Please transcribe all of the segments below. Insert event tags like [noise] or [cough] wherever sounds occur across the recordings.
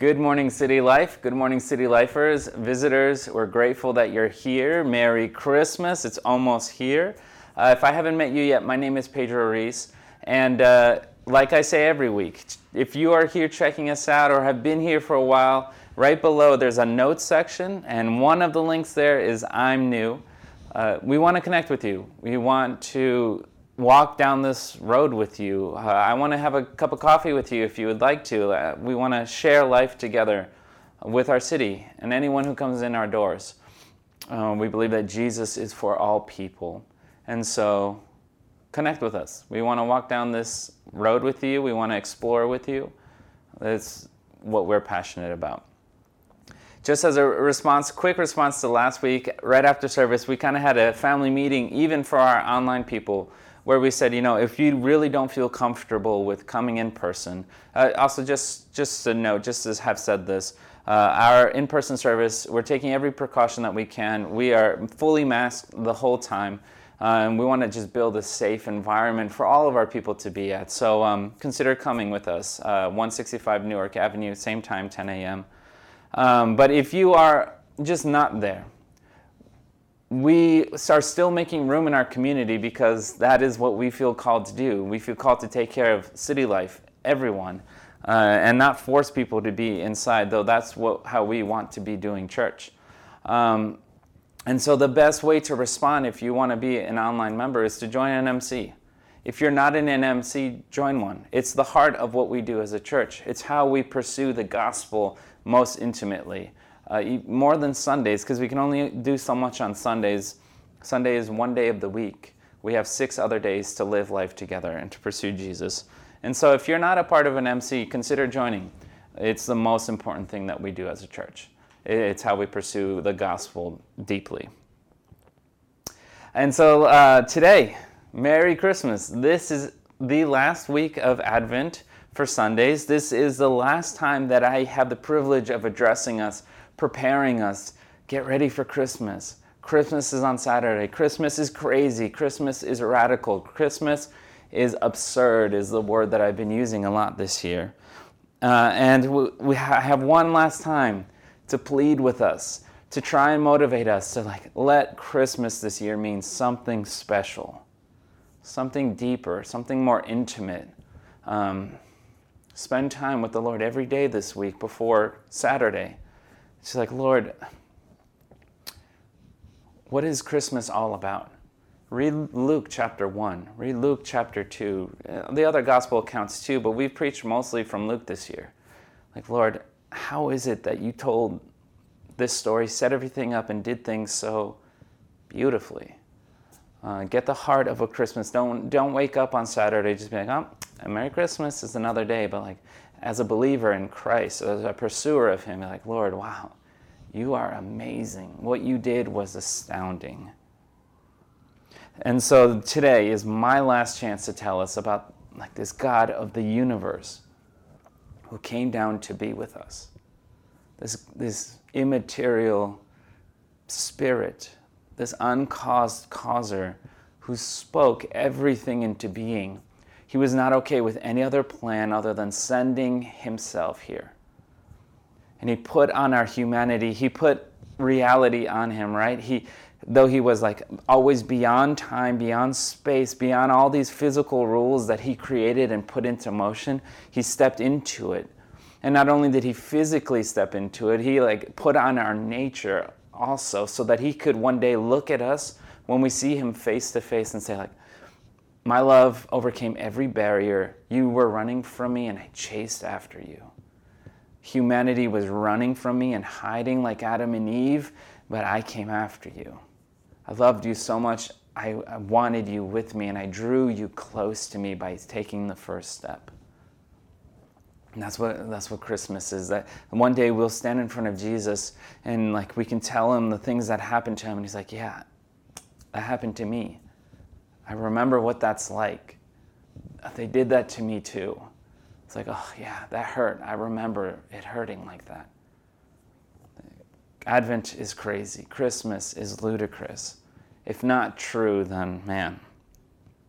Good morning, City Life. Good morning, City Lifers, visitors. We're grateful that you're here. Merry Christmas. It's almost here. Uh, if I haven't met you yet, my name is Pedro Reese. And uh, like I say every week, if you are here checking us out or have been here for a while, right below there's a notes section, and one of the links there is I'm new. Uh, we want to connect with you. We want to walk down this road with you. Uh, I want to have a cup of coffee with you if you would like to. Uh, we want to share life together with our city and anyone who comes in our doors. Uh, we believe that Jesus is for all people. And so connect with us. We want to walk down this road with you, we want to explore with you. That's what we're passionate about. Just as a response, quick response to last week, right after service, we kind of had a family meeting, even for our online people, where we said, you know, if you really don't feel comfortable with coming in person, uh, also just just to note, just as have said this, uh, our in-person service, we're taking every precaution that we can. We are fully masked the whole time. Uh, and we want to just build a safe environment for all of our people to be at. So um, consider coming with us, uh, 165 Newark Avenue, same time, 10 a.m. Um, but if you are just not there, we are still making room in our community because that is what we feel called to do. We feel called to take care of city life, everyone, uh, and not force people to be inside, though that's what, how we want to be doing church. Um, and so, the best way to respond if you want to be an online member is to join an MC. If you're not in an MC, join one. It's the heart of what we do as a church, it's how we pursue the gospel most intimately uh, more than Sundays, because we can only do so much on Sundays. Sunday is one day of the week. We have six other days to live life together and to pursue Jesus. And so, if you're not a part of an MC, consider joining. It's the most important thing that we do as a church. It's how we pursue the gospel deeply. And so, uh, today, Merry Christmas. This is the last week of Advent for Sundays. This is the last time that I have the privilege of addressing us preparing us. Get ready for Christmas. Christmas is on Saturday. Christmas is crazy. Christmas is radical. Christmas is absurd, is the word that I've been using a lot this year. Uh, and we, we ha- have one last time to plead with us, to try and motivate us to like let Christmas this year mean something special, something deeper, something more intimate. Um, spend time with the Lord every day this week before Saturday. She's like, Lord, what is Christmas all about? Read Luke chapter 1, read Luke chapter 2, uh, the other gospel accounts too, but we've preached mostly from Luke this year. Like, Lord, how is it that you told this story, set everything up, and did things so beautifully? Uh, get the heart of a Christmas. Don't don't wake up on Saturday just be like, oh, Merry Christmas is another day, but like as a believer in Christ, as a pursuer of Him, like, Lord, wow, you are amazing. What you did was astounding. And so today is my last chance to tell us about like this God of the universe who came down to be with us. This, this immaterial spirit, this uncaused causer who spoke everything into being he was not okay with any other plan other than sending himself here. And he put on our humanity, he put reality on him, right? He though he was like always beyond time, beyond space, beyond all these physical rules that he created and put into motion, he stepped into it. And not only did he physically step into it, he like put on our nature also so that he could one day look at us when we see him face to face and say like my love overcame every barrier. You were running from me, and I chased after you. Humanity was running from me and hiding like Adam and Eve, but I came after you. I loved you so much, I, wanted you with me, and I drew you close to me by taking the first step. And that's what that's what Christmas is. That one day we'll stand in front of Jesus and like we can tell him the things that happened to him, and he's like, "Yeah, that happened to me." I remember what that's like. They did that to me too. It's like, oh, yeah, that hurt. I remember it hurting like that. Advent is crazy. Christmas is ludicrous. If not true, then man,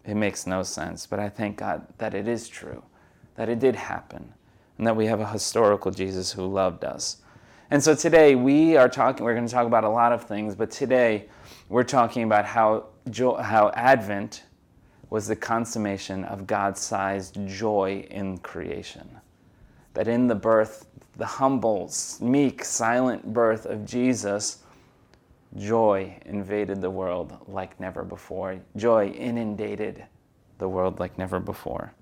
it makes no sense. But I thank God that it is true, that it did happen, and that we have a historical Jesus who loved us. And so today we are talking, we're going to talk about a lot of things, but today we're talking about how, how Advent was the consummation of God sized joy in creation. That in the birth, the humble, meek, silent birth of Jesus, joy invaded the world like never before. Joy inundated the world like never before.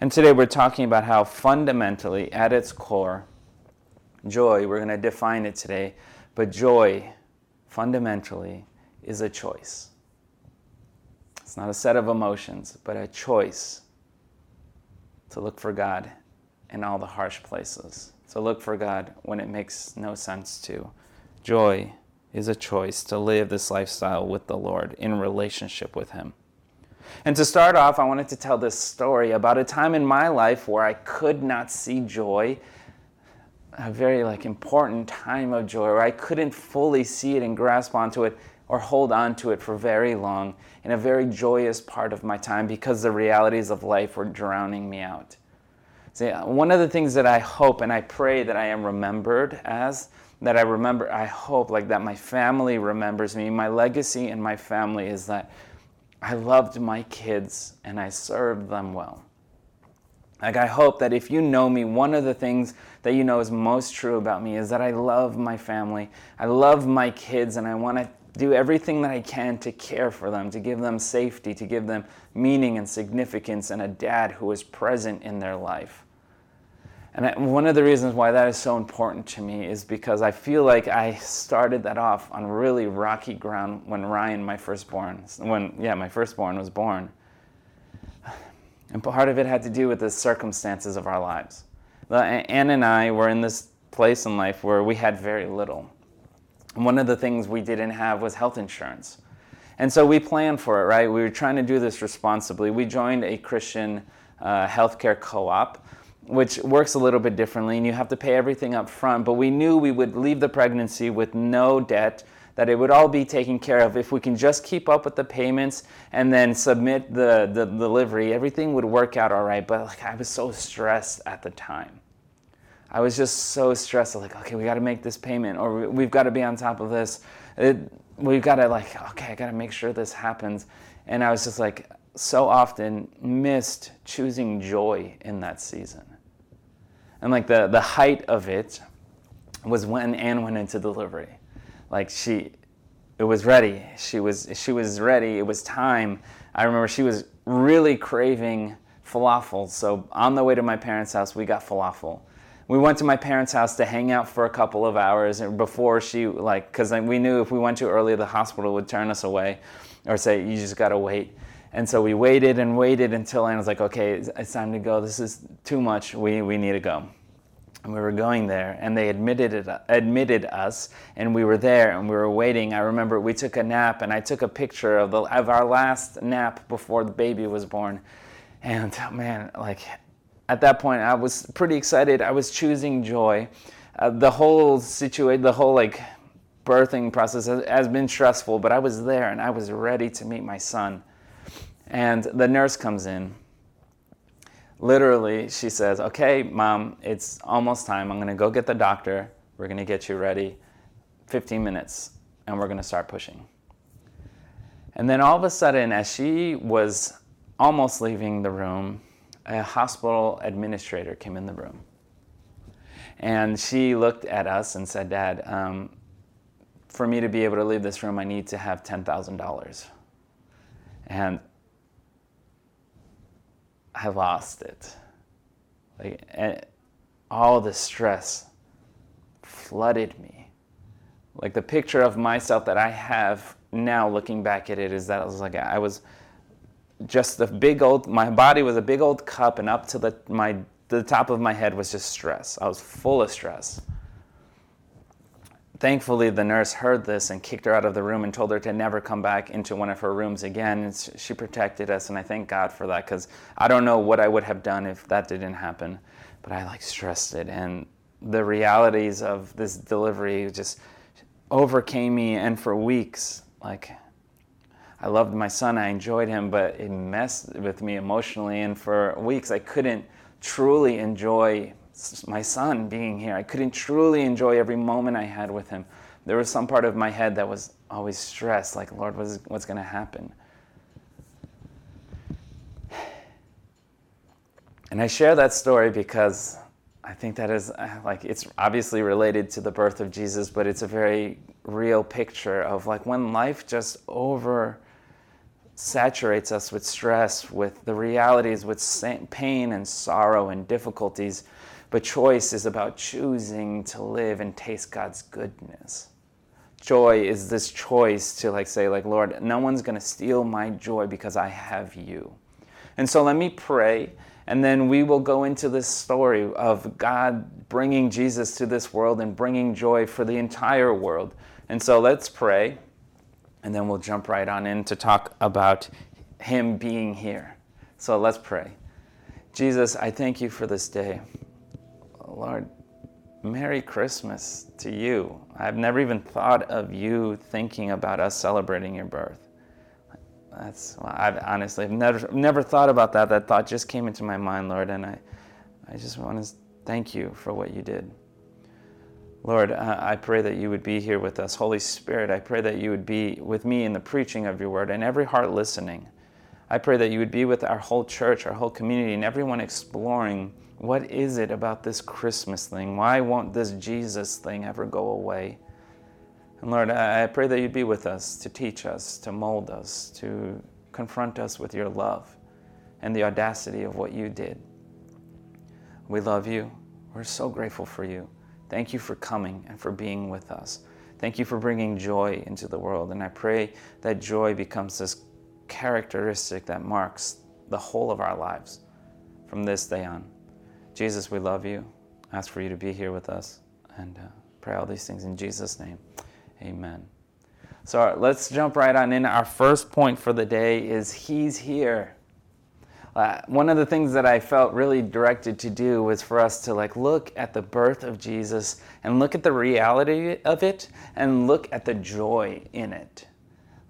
And today we're talking about how fundamentally, at its core, joy, we're going to define it today, but joy fundamentally is a choice. It's not a set of emotions, but a choice to look for God in all the harsh places, to look for God when it makes no sense to. Joy is a choice to live this lifestyle with the Lord in relationship with Him. And to start off, I wanted to tell this story about a time in my life where I could not see joy, a very like important time of joy where I couldn't fully see it and grasp onto it or hold on to it for very long in a very joyous part of my time because the realities of life were drowning me out. See, one of the things that I hope and I pray that I am remembered as that I remember, I hope like that my family remembers me. My legacy in my family is that I loved my kids and I served them well. Like, I hope that if you know me, one of the things that you know is most true about me is that I love my family. I love my kids and I want to do everything that I can to care for them, to give them safety, to give them meaning and significance, and a dad who is present in their life. And one of the reasons why that is so important to me is because I feel like I started that off on really rocky ground when Ryan, my firstborn, when, yeah, my firstborn was born. And part of it had to do with the circumstances of our lives. Anne and I were in this place in life where we had very little. One of the things we didn't have was health insurance. And so we planned for it, right? We were trying to do this responsibly. We joined a Christian uh, healthcare co op which works a little bit differently, and you have to pay everything up front. But we knew we would leave the pregnancy with no debt, that it would all be taken care of. If we can just keep up with the payments and then submit the, the delivery, everything would work out all right. But like I was so stressed at the time. I was just so stressed, like, okay, we got to make this payment, or we've got to be on top of this. It, we've got to like, okay, I got to make sure this happens. And I was just like, so often missed choosing joy in that season. And like the, the height of it was when Anne went into delivery. Like she, it was ready. She was, she was ready. It was time. I remember she was really craving falafel. So on the way to my parents' house, we got falafel. We went to my parents' house to hang out for a couple of hours before she like, because we knew if we went too early, the hospital would turn us away, or say you just gotta wait. And so we waited and waited until Anne was like, okay, it's time to go. This is too much. We, we need to go. And we were going there, and they admitted, it, admitted us, and we were there, and we were waiting. I remember we took a nap, and I took a picture of, the, of our last nap before the baby was born. And man, like at that point, I was pretty excited. I was choosing joy. Uh, the whole situation, the whole like birthing process has, has been stressful, but I was there and I was ready to meet my son. And the nurse comes in. Literally, she says, Okay, mom, it's almost time. I'm going to go get the doctor. We're going to get you ready. 15 minutes, and we're going to start pushing. And then all of a sudden, as she was almost leaving the room, a hospital administrator came in the room. And she looked at us and said, Dad, um, for me to be able to leave this room, I need to have $10,000. And I lost it. Like all the stress flooded me. Like the picture of myself that I have now looking back at it is that I was like I was just a big old my body was a big old cup and up to the my the top of my head was just stress. I was full of stress. Thankfully, the nurse heard this and kicked her out of the room and told her to never come back into one of her rooms again. And she protected us, and I thank God for that because I don't know what I would have done if that didn't happen. But I like stressed it, and the realities of this delivery just overcame me. And for weeks, like I loved my son, I enjoyed him, but it messed with me emotionally. And for weeks, I couldn't truly enjoy my son being here. I couldn't truly enjoy every moment I had with him. There was some part of my head that was always stressed, like, Lord, what's, what's going to happen? And I share that story because I think that is uh, like it's obviously related to the birth of Jesus, but it's a very real picture of like when life just over saturates us with stress, with the realities, with pain and sorrow and difficulties. But choice is about choosing to live and taste God's goodness. Joy is this choice to like say like Lord, no one's going to steal my joy because I have you. And so let me pray and then we will go into this story of God bringing Jesus to this world and bringing joy for the entire world. And so let's pray, and then we'll jump right on in to talk about Him being here. So let's pray. Jesus, I thank you for this day. Lord, Merry Christmas to you. I've never even thought of you thinking about us celebrating your birth. That's well, I've honestly never never thought about that. That thought just came into my mind, Lord, and I, I just want to thank you for what you did. Lord, I pray that you would be here with us. Holy Spirit, I pray that you would be with me in the preaching of your word and every heart listening. I pray that you would be with our whole church, our whole community, and everyone exploring what is it about this Christmas thing? Why won't this Jesus thing ever go away? And Lord, I pray that you'd be with us to teach us, to mold us, to confront us with your love and the audacity of what you did. We love you. We're so grateful for you. Thank you for coming and for being with us. Thank you for bringing joy into the world. And I pray that joy becomes this characteristic that marks the whole of our lives from this day on. Jesus, we love you. Ask for you to be here with us and uh, pray all these things in Jesus' name. Amen. So let's jump right on in. Our first point for the day is He's here. Uh, one of the things that I felt really directed to do was for us to like look at the birth of Jesus and look at the reality of it and look at the joy in it.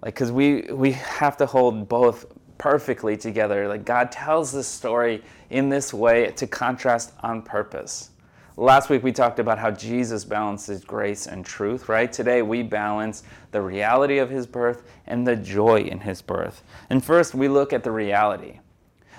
Like, because we we have to hold both perfectly together. Like God tells this story in this way to contrast on purpose. Last week we talked about how Jesus balances grace and truth, right? Today we balance the reality of his birth and the joy in his birth. And first we look at the reality.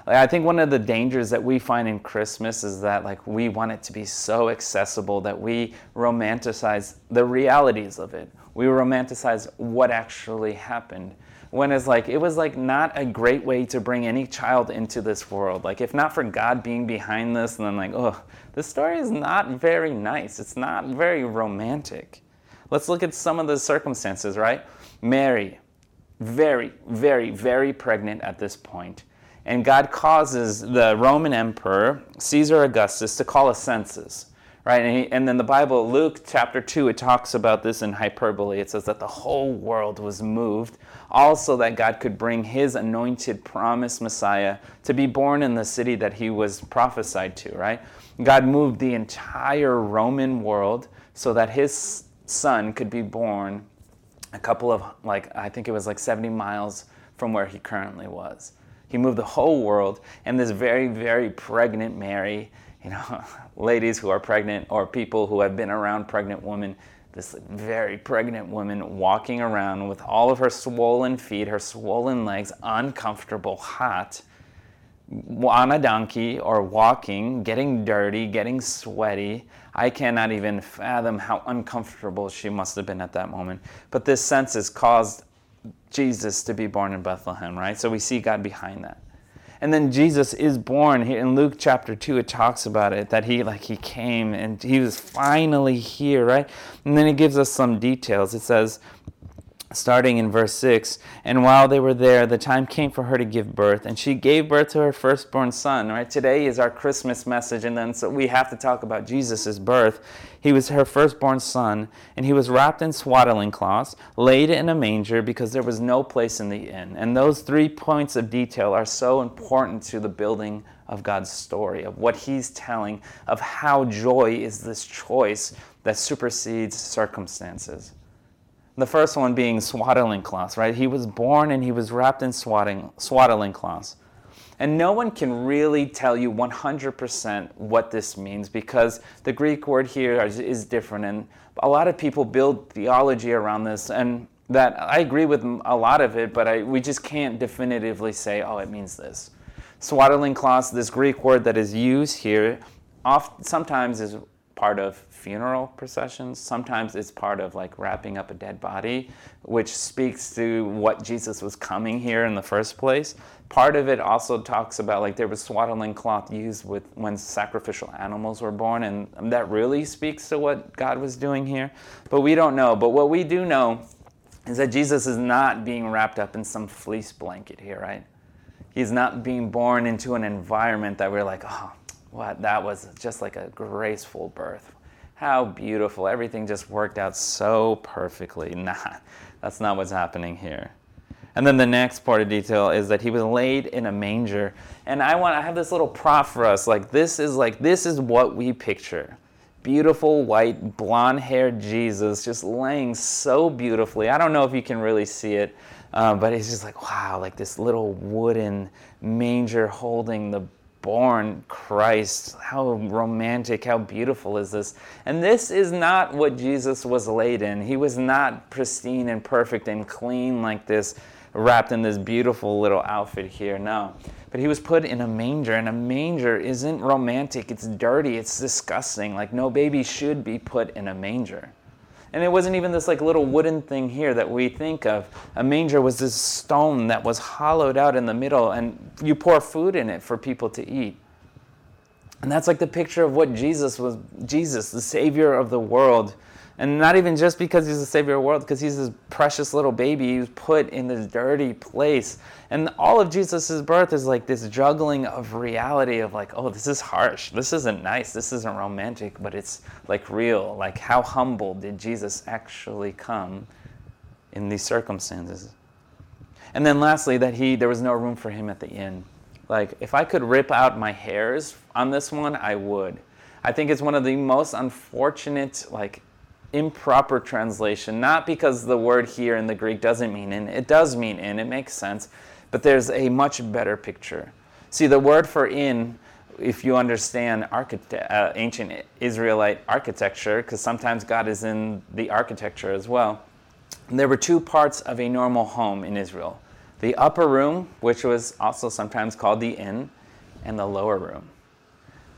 Like, I think one of the dangers that we find in Christmas is that like we want it to be so accessible that we romanticize the realities of it. We romanticize what actually happened. When it's like it was like not a great way to bring any child into this world. Like if not for god being behind this and then like oh this story is not very nice. It's not very romantic. Let's look at some of the circumstances right? Mary very very very pregnant at this point and god causes the roman emperor caesar augustus to call a census right? And, he, and, then the Bible, Luke chapter 2, it talks about this in hyperbole. It says that the whole world was moved, also that God could bring his anointed, promised Messiah to be born in the city that he was prophesied to, right? God moved the entire Roman world so that his son could be born a couple of, like, I think it was like 70 miles from where he currently was. He moved the whole world, and this very, very pregnant Mary you know, [laughs] ladies who are pregnant or people who have been around pregnant women, this very pregnant woman walking around with all of her swollen feet, her swollen legs, uncomfortable, hot, on a donkey or walking, getting dirty, getting sweaty. I cannot even fathom how uncomfortable she must have been at that moment. But this sense is caused Jesus to be born in Bethlehem, right? So we see God behind that and then Jesus is born. In Luke chapter 2, it talks about it that he like he came and he was finally here, right? And then it gives us some details. It says, starting in verse 6 and while they were there the time came for her to give birth and she gave birth to her firstborn son. Right? Today is our christmas message and then so we have to talk about jesus' birth. He was her firstborn son and he was wrapped in swaddling cloths laid in a manger because there was no place in the inn. And those three points of detail are so important to the building of god's story of what he's telling of how joy is this choice that supersedes circumstances the first one being swaddling cloths, right? He was born and he was wrapped in swaddling, swaddling cloths. And no one can really tell you 100% what this means because the Greek word here is, is, different. And a lot of people build theology around this. And that I agree with a lot of it, but I, we just can't definitively say, oh, it means this. Swaddling cloths, this Greek word that is used here, oft, sometimes is part of funeral processions. Sometimes it's part of like wrapping up a dead body, which speaks to what Jesus was coming here in the first place. Part of it also talks about like there was swaddling cloth used with when sacrificial animals were born, and that really speaks to what God was doing here. But we don't know. But what we do know is that Jesus is not being wrapped up in some fleece blanket here, right? He's not being born into an environment that we're like, oh, what? That was just like a graceful birth. How beautiful. Everything just worked out so perfectly. [laughs] Nah, that's not what's happening here. And then the next part of detail is that he was laid in a manger. And I want I have this little prop for us. Like this is like this is what we picture. Beautiful white blonde-haired Jesus just laying so beautifully. I don't know if you can really see it, uh, but it's just like wow, like this little wooden manger holding the born Christ. How romantic, how beautiful is this? And this is not what Jesus was laid in. He was not pristine and perfect and clean like this, wrapped in this beautiful little outfit here. No. But he was put in a manger, and a manger isn't romantic. It's dirty, it's disgusting. Like, no baby should be put in a manger. And it wasn't even this like little wooden thing here that we think of. A manger was this stone that was hollowed out in the middle, and you pour food in it for people to eat. And that's like the picture of what Jesus was Jesus, the Savior of the world, and not even just because he's the savior of the world, because he's this precious little baby. He was put in this dirty place. And all of Jesus' birth is like this juggling of reality of like, oh, this is harsh. This isn't nice. This isn't romantic, but it's like real. Like, how humble did Jesus actually come in these circumstances? And then lastly, that he there was no room for him at the inn. Like, if I could rip out my hairs on this one, I would. I think it's one of the most unfortunate, like, improper translation, not because the word here in the Greek doesn't mean in, it does mean in, it makes sense, but there's a much better picture. See, the word for in, if you understand architect, uh, ancient Israelite architecture, because sometimes God is in the architecture as well, there were two parts of a normal home in Israel the upper room, which was also sometimes called the inn, and the lower room.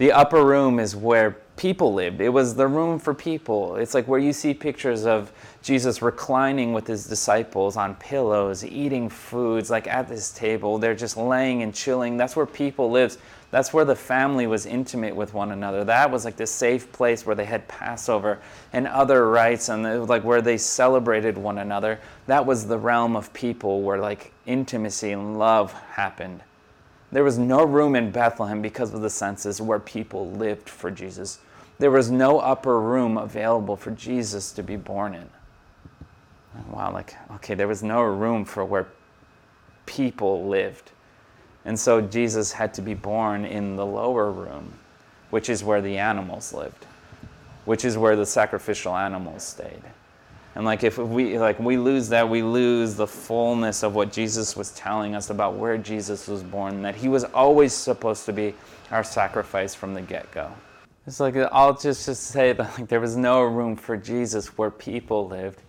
The upper room is where people lived. It was the room for people. It's like where you see pictures of Jesus reclining with his disciples on pillows, eating foods, like at this table. They're just laying and chilling. That's where people lived. That's where the family was intimate with one another. That was like the safe place where they had Passover and other rites and it was like where they celebrated one another. That was the realm of people where like intimacy and love happened. There was no room in Bethlehem because of the census where people lived for Jesus. There was no upper room available for Jesus to be born in. Wow, like, okay, there was no room for where people lived. And so Jesus had to be born in the lower room, which is where the animals lived, which is where the sacrificial animals stayed. And like if we like we lose that, we lose the fullness of what Jesus was telling us about where Jesus was born, that he was always supposed to be our sacrifice from the get-go. It's like I'll just, just say that like there was no room for Jesus where people lived.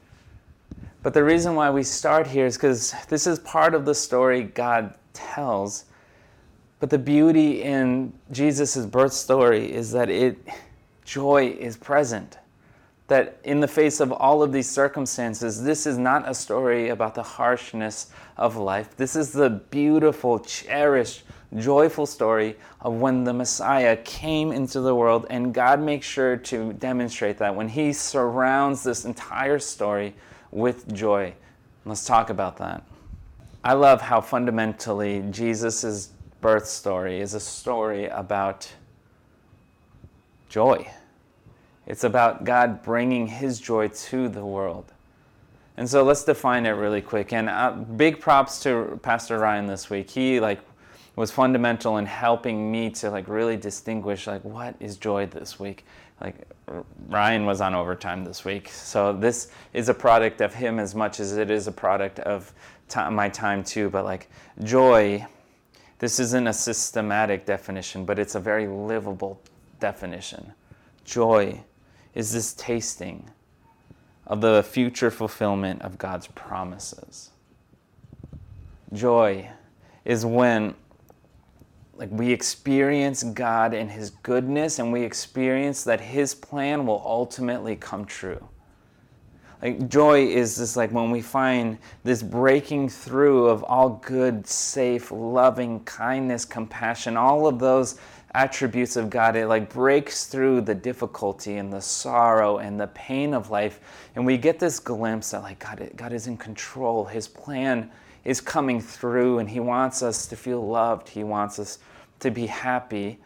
But the reason why we start here is because this is part of the story God tells. But the beauty in Jesus' birth story is that it joy is present. That in the face of all of these circumstances, this is not a story about the harshness of life. This is the beautiful, cherished joyful story of when the Messiah came into the world, and God makes sure to demonstrate that when He surrounds this entire story with joy. Let's talk about that. I love how fundamentally Jesus' birth story is a story about joy. It's about God bringing His joy to the world. And so let's define it really quick. And uh, big props to Pastor Ryan this week. He like was fundamental in helping me to like really distinguish like what is joy this week like ryan was on overtime this week so this is a product of him as much as it is a product of my time too but like joy This isn't a systematic definition, but it's a very livable definition. Joy is this tasting of the future fulfillment of God's promises. Joy is when like we experience God and his goodness and we experience that his plan will ultimately come true. Like joy is just like when we find this breaking through of all good, safe, loving, kindness, compassion, all of those attributes of God. It like breaks through the difficulty and the sorrow and the pain of life. And we get this glimpse that like God, God is in control. His plan is coming through and he wants us to feel loved. He wants us to be happy.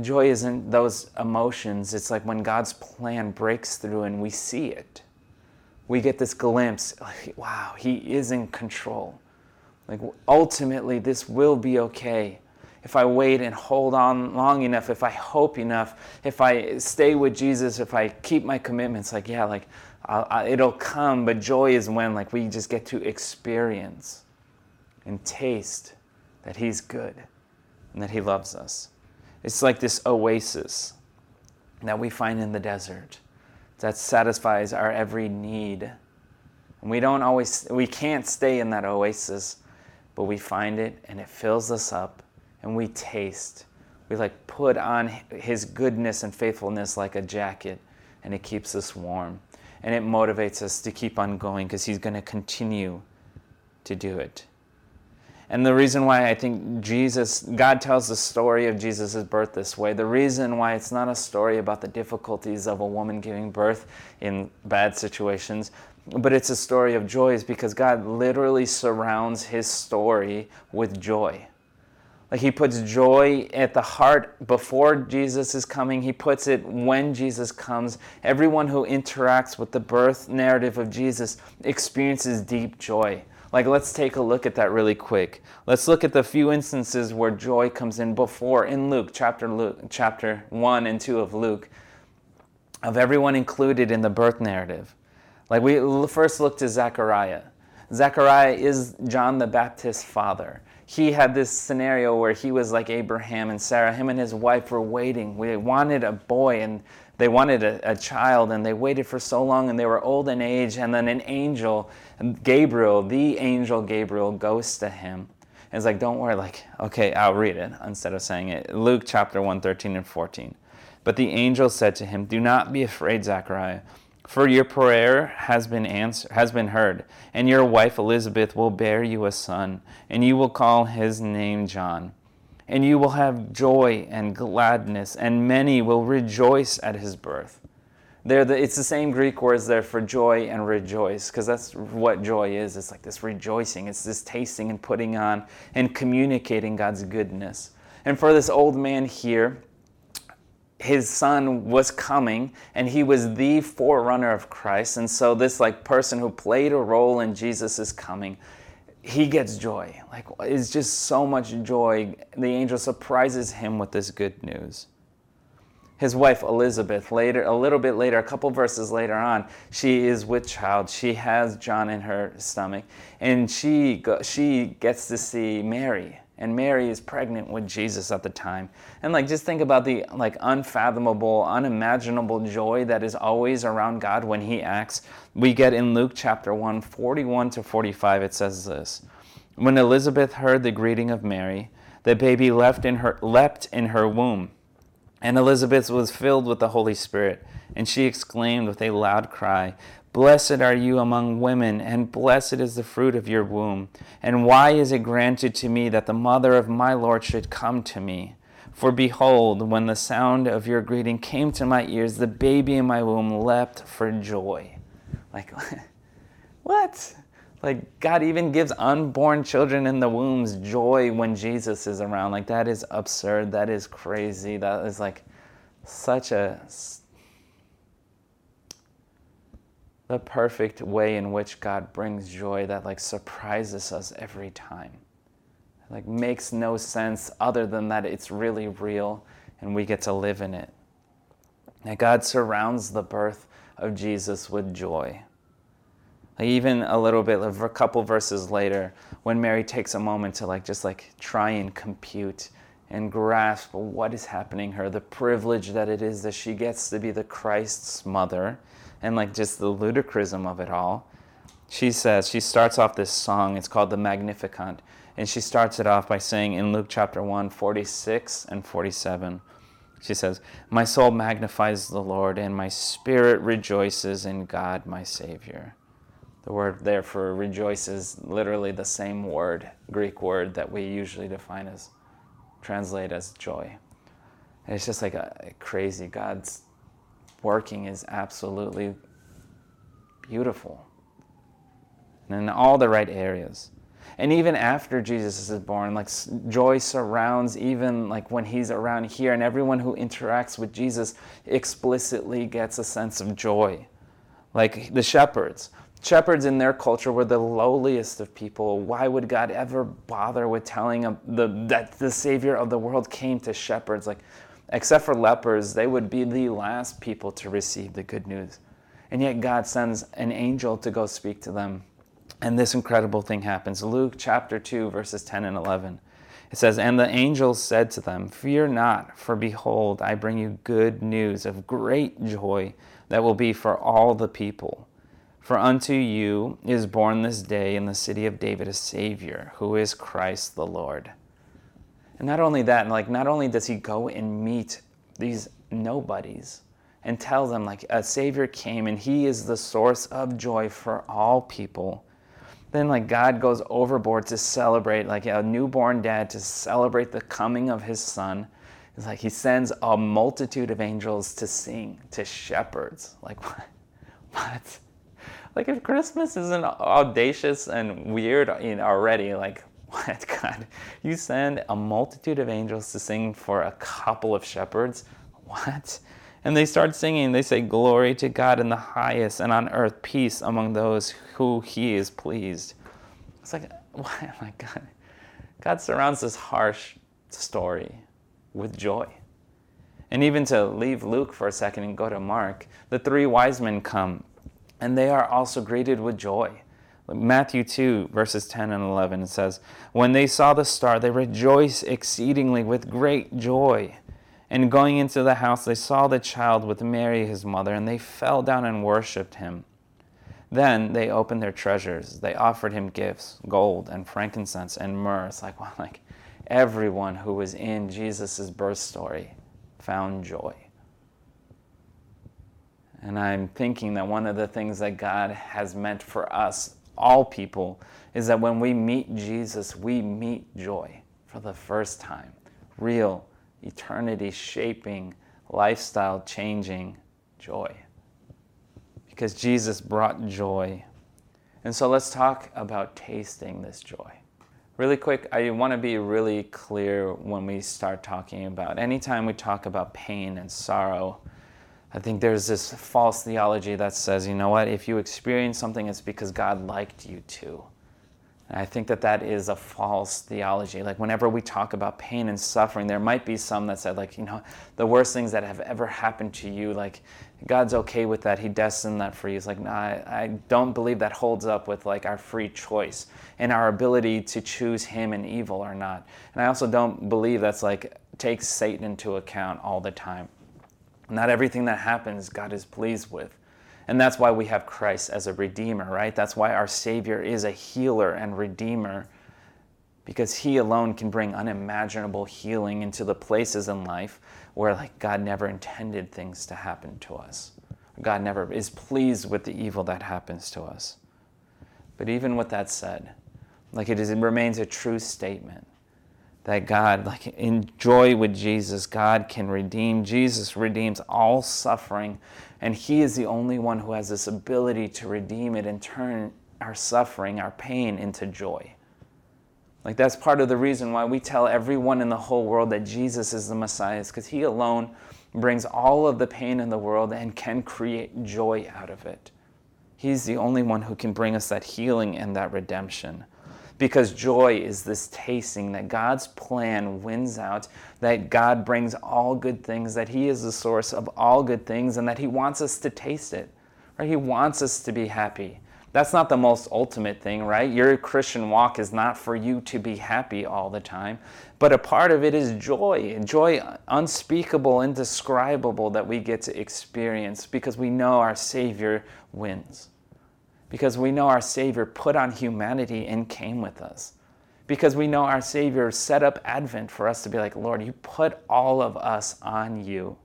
Joy isn't those emotions. It's like when God's plan breaks through and we see it we get this glimpse like, wow, he is in control. Like ultimately, this will be okay. If I wait and hold on long enough, if I hope enough, if I stay with Jesus, if I keep my commitments, like, yeah, like I, it'll come. But joy is when, like, we just get to experience and taste that He's good and that He loves us. It's like this oasis that we find in the desert that satisfies our every need. And we don't always, we can't stay in that oasis, but we find it and it fills us up and we taste. We like put on His goodness and faithfulness like a jacket and it keeps us warm. And it motivates us to keep on going because He's going to continue to do it. And the reason why I think Jesus, God tells the story of Jesus' birth this way, the reason why it's not a story about the difficulties of a woman giving birth in bad situations, but it's a story of joy is because God literally surrounds his story with joy. Like he puts joy at the heart before Jesus is coming. He puts it when Jesus comes. Everyone who interacts with the birth narrative of Jesus experiences deep joy. Like, let's take a look at that really quick. Let's look at the few instances where joy comes in before in Luke, chapter, Luke, chapter 1 and 2 of Luke, of everyone included in the birth narrative. Like, we first looked to Zechariah. Zechariah is John the Baptist's father. He had this scenario where he was like Abraham and Sarah. Him and his wife were waiting. We wanted a boy, and they wanted a, a, child and they waited for so long and they were old in age and then an angel gabriel the angel gabriel goes to him and is like don't worry like okay i'll read it instead of saying it luke chapter 1 13 and 14 but the angel said to him do not be afraid zechariah for your prayer has been answered, has been heard and your wife elizabeth will bear you a son and you will call his name john and you will have joy and gladness, and many will rejoice at his birth. There, the, it's the same Greek words there for joy and rejoice, because that's what joy is. It's like this rejoicing, it's this tasting and putting on and communicating God's goodness. And for this old man here, his son was coming and he was the forerunner of Christ. And so, this like person who played a role in Jesus' coming he gets joy. Like it's just so much joy. The angel surprises him with this good news. His wife Elizabeth, later, a little bit later, a couple verses later on, she is with child. She has John in her stomach, and she she gets to see Mary, and Mary is pregnant with Jesus at the time. And like just think about the like unfathomable, unimaginable joy that is always around God when he acts. We get in Luke chapter 1, 41 to 45 it says this. When Elizabeth heard the greeting of Mary, the baby leapt in her leapt in her womb. And Elizabeth was filled with the Holy Spirit, and she exclaimed with a loud cry, Blessed are you among women, and blessed is the fruit of your womb. And why is it granted to me that the mother of my Lord should come to me? For behold, when the sound of your greeting came to my ears, the baby in my womb leapt for joy. Like, [laughs] what? Like, God even gives unborn children in the wombs joy when Jesus is around. Like, that is absurd. That is crazy. That is like such a the perfect way in which God brings joy that like surprises us every time. Like makes no sense other than that it's really real and we get to live in it. And God surrounds the birth of Jesus with joy. Like even a little bit of a couple verses later, when Mary takes a moment to like just like try and compute and grasp what is happening her, the privilege that it is that she gets to be the Christ's mother, and like just the ludicrism of it all. She says, she starts off this song, it's called the Magnificat, and she starts it off by saying in Luke chapter 1, 46 and 47, she says, My soul magnifies the Lord, and my spirit rejoices in God my Savior. The word there for rejoice is literally the same word, Greek word that we usually define as translate as joy. And it's just like a, a crazy. God's working is absolutely beautiful. And in all the right areas. And even after Jesus is born, like joy surrounds even like when he's around here, and everyone who interacts with Jesus explicitly gets a sense of joy. Like the shepherds. Shepherds in their culture were the lowliest of people. Why would God ever bother with telling them the, that the Savior of the world came to shepherds? Like, except for lepers, they would be the last people to receive the good news. And yet God sends an angel to go speak to them. And this incredible thing happens. Luke chapter 2, verses 10 and 11. It says, And the angel said to them, Fear not, for behold, I bring you good news of great joy that will be for all the people. For unto you is born this day in the city of David a Savior, who is Christ the Lord. And not only that, like not only does he go and meet these nobodies and tell them like a Savior came and he is the source of joy for all people. Then like God goes overboard to celebrate, like a newborn dad to celebrate the coming of his son. It's like he sends a multitude of angels to sing to shepherds. Like [laughs] what? What? like if Christmas isn't audacious and weird already, like [laughs] what God? You send a multitude of angels to sing for a couple of shepherds? What? And they start singing. They say, Glory to God in the highest, and on earth peace among those who he is pleased. It's like, [laughs] what? Oh my God. God surrounds this harsh story with joy. And even to leave Luke for a second and go to Mark, the three wise men come and they are also greeted with joy. Matthew 2, verses 10 and 11, it says, When they saw the star, they rejoiced exceedingly with great joy. And going into the house, they saw the child with Mary, his mother, and they fell down and worshipped him. Then they opened their treasures. They offered him gifts, gold and frankincense and myrrh. It's like, well, like everyone who was in Jesus' birth story found joy. And I'm thinking that one of the things that God has meant for us, all people, is that when we meet Jesus, we meet joy for the first time. Real, eternity shaping, lifestyle changing joy. Because Jesus brought joy. And so let's talk about tasting this joy. Really quick, I want to be really clear when we start talking about anytime we talk about pain and sorrow I think there's this false theology that says, you know what, if you experience something, it's because God liked you to. And I think that that is a false theology. Like, whenever we talk about pain and suffering, there might be some that said, like, you know, the worst things that have ever happened to you, like, God's okay with that. He destined that for you. It's like, nah, I, I don't believe that holds up with, like, our free choice and our ability to choose Him and evil or not. And I also don't believe that's, like, takes Satan into account all the time. Not everything that happens God is pleased with. And that's why we have Christ as a redeemer, right? That's why our Savior is a healer and redeemer, because He alone can bring unimaginable healing into the places in life where like God never intended things to happen to us. God never is pleased with the evil that happens to us. But even with that said, like it, is, it remains a true statement that God, like in joy with Jesus, God can redeem. Jesus redeems all suffering, and He is the only one who has this ability to redeem it and turn our suffering, our pain, into joy. Like that's part of the reason why we tell everyone in the whole world that Jesus is the Messiah, is because He alone brings all of the pain in the world and can create joy out of it. He's the only one who can bring us that healing and that redemption because joy is this tasting that God's plan wins out, that God brings all good things, that He is the source of all good things, and that He wants us to taste it. Right? He wants us to be happy. That's not the most ultimate thing, right? Your Christian walk is not for you to be happy all the time, but a part of it is joy, joy unspeakable, indescribable that we get to experience because we know our Savior wins. Because we know our Savior put on humanity and came with us. Because we know our Savior set up Advent for us to be like, Lord, you put all of us on you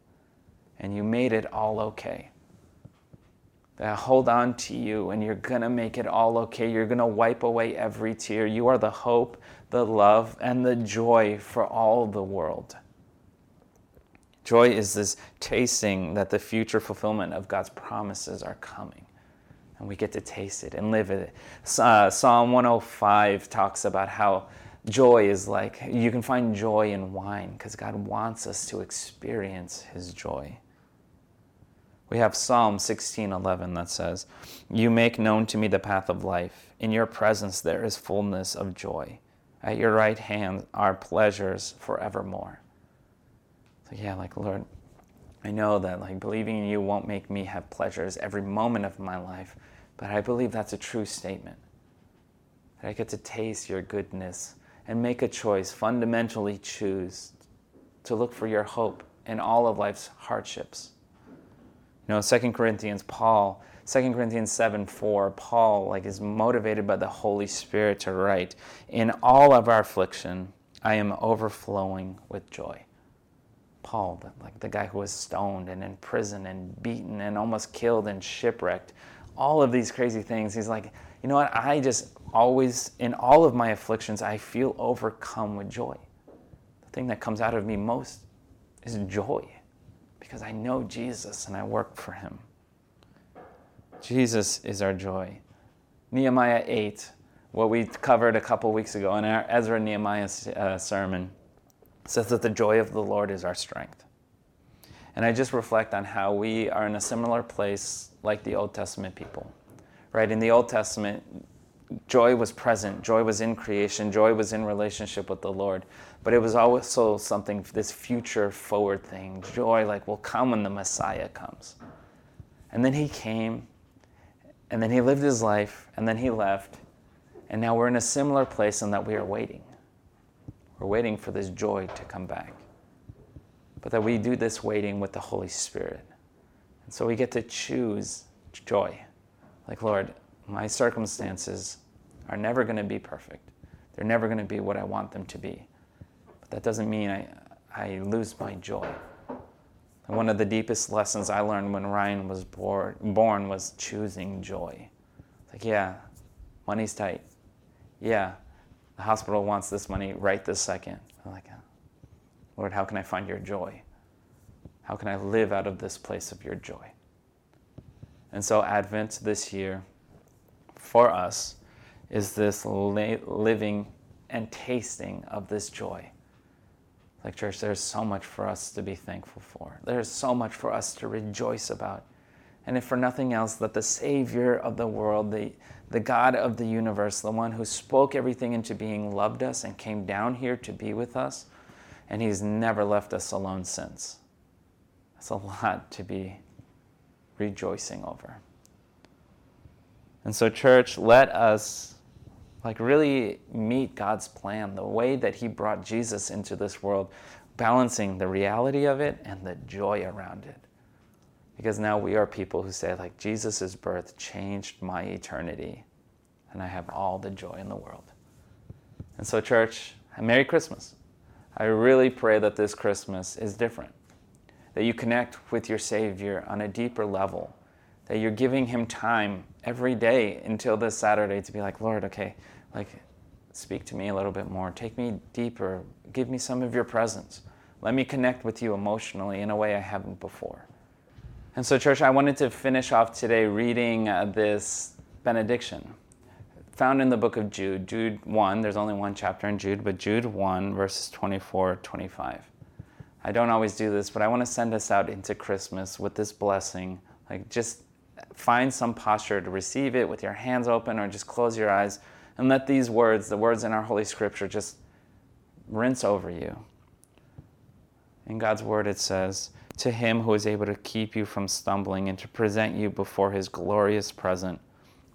and you made it all okay that hold on to you and you're going to make it all okay. You're going to wipe away every tear. You are the hope, the love, and the joy for all the world. Joy is this tasting that the future fulfillment of God's promises are coming. And we get to taste it and live it. Uh, Psalm 105 talks about how joy is like you can find joy in wine because God wants us to experience his joy. We have Psalm 16:11 that says, "You make known to me the path of life. In your presence there is fullness of joy. At your right hand are pleasures forevermore." So yeah, like Lord, I know that like believing in you won't make me have pleasures every moment of my life, but I believe that's a true statement. That I get to taste your goodness and make a choice, fundamentally choose to look for your hope in all of life's hardships you know, 2 Corinthians, Paul, 2 Corinthians 7 4, Paul like is motivated by the Holy Spirit to write, In all of our affliction, I am overflowing with joy. Paul, like the guy who was stoned and in prison and beaten and almost killed and shipwrecked, all of these crazy things. He's like, you know what? I just always, in all of my afflictions, I feel overcome with joy. The thing that comes out of me most is joy because I know Jesus and I work for him. Jesus is our joy. Nehemiah 8, what we covered a couple weeks ago in our Ezra Nehemiah uh, sermon, says that the joy of the Lord is our strength. And I just reflect on how we are in a similar place like the Old Testament people. Right? In the Old Testament, joy was present, joy was in creation, joy was in relationship with the Lord. But it was also something, this future forward thing. Joy, like, will come when the Messiah comes. And then he came, and then he lived his life, and then he left. And now we're in a similar place in that we are waiting. We're waiting for this joy to come back. But that we do this waiting with the Holy Spirit. And so we get to choose joy. Like, Lord, my circumstances are never going to be perfect. They're never going to be what I want them to be. But that doesn't mean I, I lose my joy. And one of the deepest lessons I learned when Ryan was born, born was choosing joy. Like, yeah, money's tight. Yeah, the hospital wants this money right this second. I'm like, Lord, how can I find your joy? How can I live out of this place of your joy? And so, Advent this year for us is this living and tasting of this joy. Like, church, there's so much for us to be thankful for. There's so much for us to rejoice about. And if for nothing else, that the Savior of the world, the, the God of the universe, the one who spoke everything into being, loved us and came down here to be with us, and He's never left us alone since. That's a lot to be rejoicing over. And so, church, let us like really meet God's plan, the way that He brought Jesus into this world, balancing the reality of it and the joy around it. Because now we are people who say, like, Jesus' birth changed my eternity, and I have all the joy in the world. And so, church, Merry Christmas. I really pray that this Christmas is different, that you connect with your Savior on a deeper level, that you're giving Him time every day until this Saturday to be like, Lord, okay, like, speak to me a little bit more. Take me deeper. Give me some of your presence. Let me connect with you emotionally in a way I haven't before. And so, church, I wanted to finish off today reading uh, this benediction found in the book of Jude. Jude 1, there's only one chapter in Jude, but Jude 1, verses 24 25. I don't always do this, but I want to send us out into Christmas with this blessing. Like, just find some posture to receive it with your hands open or just close your eyes and let these words, the words in our Holy Scripture, just rinse over you. In God's Word, it says, To him who is able to keep you from stumbling and to present you before his glorious presence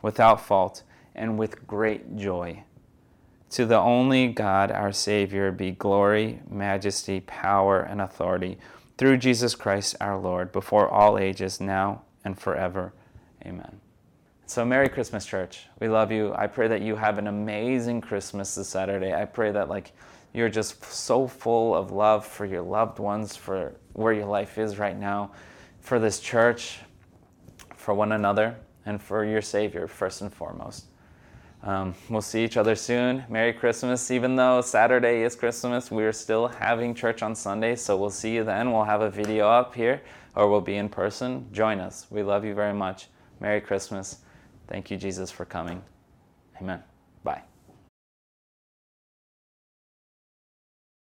without fault, and with great joy. To the only God, our Savior, be glory, majesty, power, and authority through Jesus Christ our Lord, before all ages, now and forever. Amen. So, Merry Christmas, church. We love you. I pray that you have an amazing Christmas this Saturday. I pray that, like, you're just so full of love for your loved ones, for where your life is right now, for this church, for one another, and for your Savior, first and foremost. Um, we'll see each other soon. Merry Christmas. Even though Saturday is Christmas, we're still having church on Sunday, so we'll see you then. We'll have a video up here, or we'll be in person. Join us. We love you very much. Merry Christmas. Thank you, Jesus, for coming. Amen. Bye.